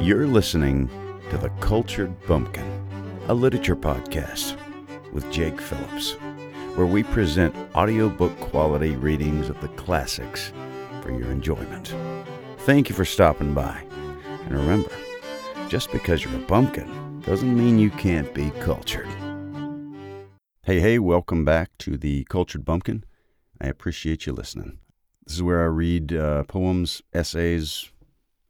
You're listening to The Cultured Bumpkin, a literature podcast with Jake Phillips, where we present audiobook quality readings of the classics for your enjoyment. Thank you for stopping by. And remember, just because you're a bumpkin doesn't mean you can't be cultured. Hey, hey, welcome back to The Cultured Bumpkin. I appreciate you listening. This is where I read uh, poems, essays,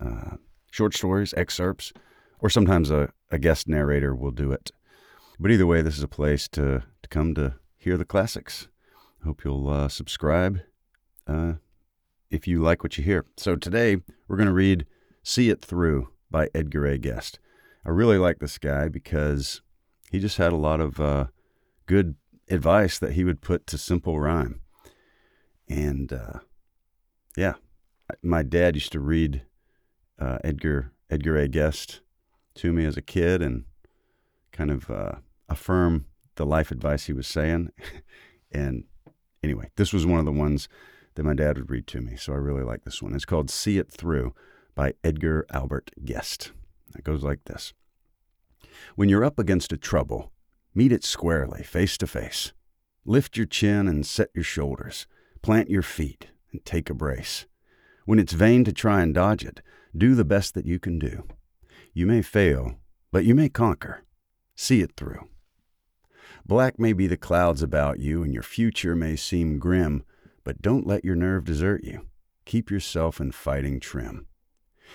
uh, short stories, excerpts, or sometimes a, a guest narrator will do it. But either way, this is a place to, to come to hear the classics. I hope you'll uh, subscribe uh, if you like what you hear. So today we're going to read See It Through by Edgar A. Guest. I really like this guy because he just had a lot of uh, good advice that he would put to simple rhyme. And uh, yeah, my dad used to read uh, Edgar Edgar A. Guest to me as a kid and kind of uh, affirm the life advice he was saying. and anyway, this was one of the ones that my dad would read to me, so I really like this one. It's called "See It Through" by Edgar Albert Guest. It goes like this: When you're up against a trouble, meet it squarely, face to face. Lift your chin and set your shoulders. Plant your feet and take a brace. When it's vain to try and dodge it, do the best that you can do. You may fail, but you may conquer. See it through. Black may be the clouds about you, and your future may seem grim, but don't let your nerve desert you. Keep yourself in fighting trim.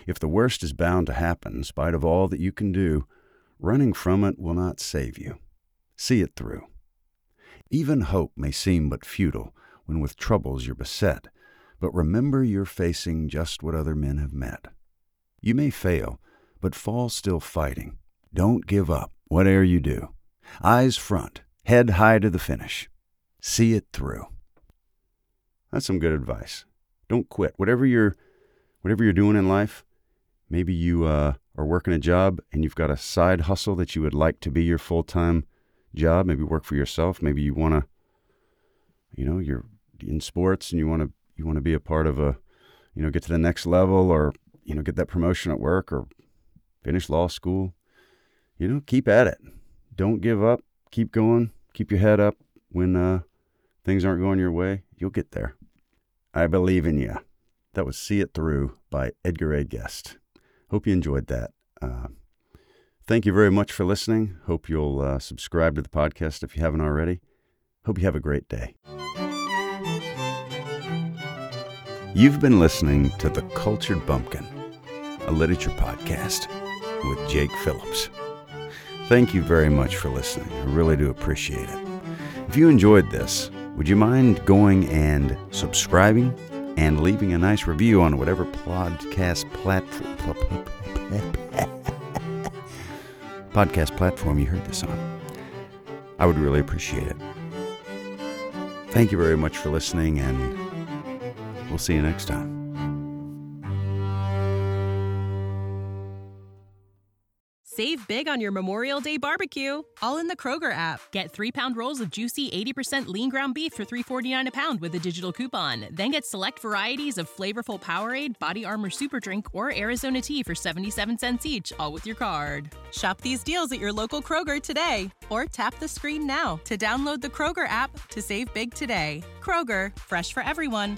If the worst is bound to happen, spite of all that you can do, running from it will not save you. See it through. Even hope may seem but futile when with troubles you're beset, but remember you're facing just what other men have met. You may fail, but fall still fighting. Don't give up, whate'er you do. Eyes front, head high to the finish. See it through. That's some good advice. Don't quit. Whatever you're, whatever you're doing in life, maybe you uh, are working a job and you've got a side hustle that you would like to be your full time job. Maybe work for yourself. Maybe you want to, you know, you're in sports and you want to you want to be a part of a, you know, get to the next level or you know get that promotion at work or finish law school. You know, keep at it. Don't give up. Keep going. Keep your head up when uh, things aren't going your way. You'll get there. I believe in you. That was See It Through by Edgar A. Guest. Hope you enjoyed that. Uh, thank you very much for listening. Hope you'll uh, subscribe to the podcast if you haven't already. Hope you have a great day. You've been listening to The Cultured Bumpkin, a literature podcast with Jake Phillips. Thank you very much for listening. I really do appreciate it. If you enjoyed this, would you mind going and subscribing and leaving a nice review on whatever podcast platform podcast platform you heard this on? I would really appreciate it. Thank you very much for listening and We'll see you next time. Save big on your Memorial Day barbecue, all in the Kroger app. Get three pound rolls of juicy 80% lean ground beef for $3.49 a pound with a digital coupon. Then get select varieties of flavorful Powerade, Body Armor Super Drink, or Arizona tea for 77 cents each, all with your card. Shop these deals at your local Kroger today, or tap the screen now to download the Kroger app to save big today. Kroger, fresh for everyone.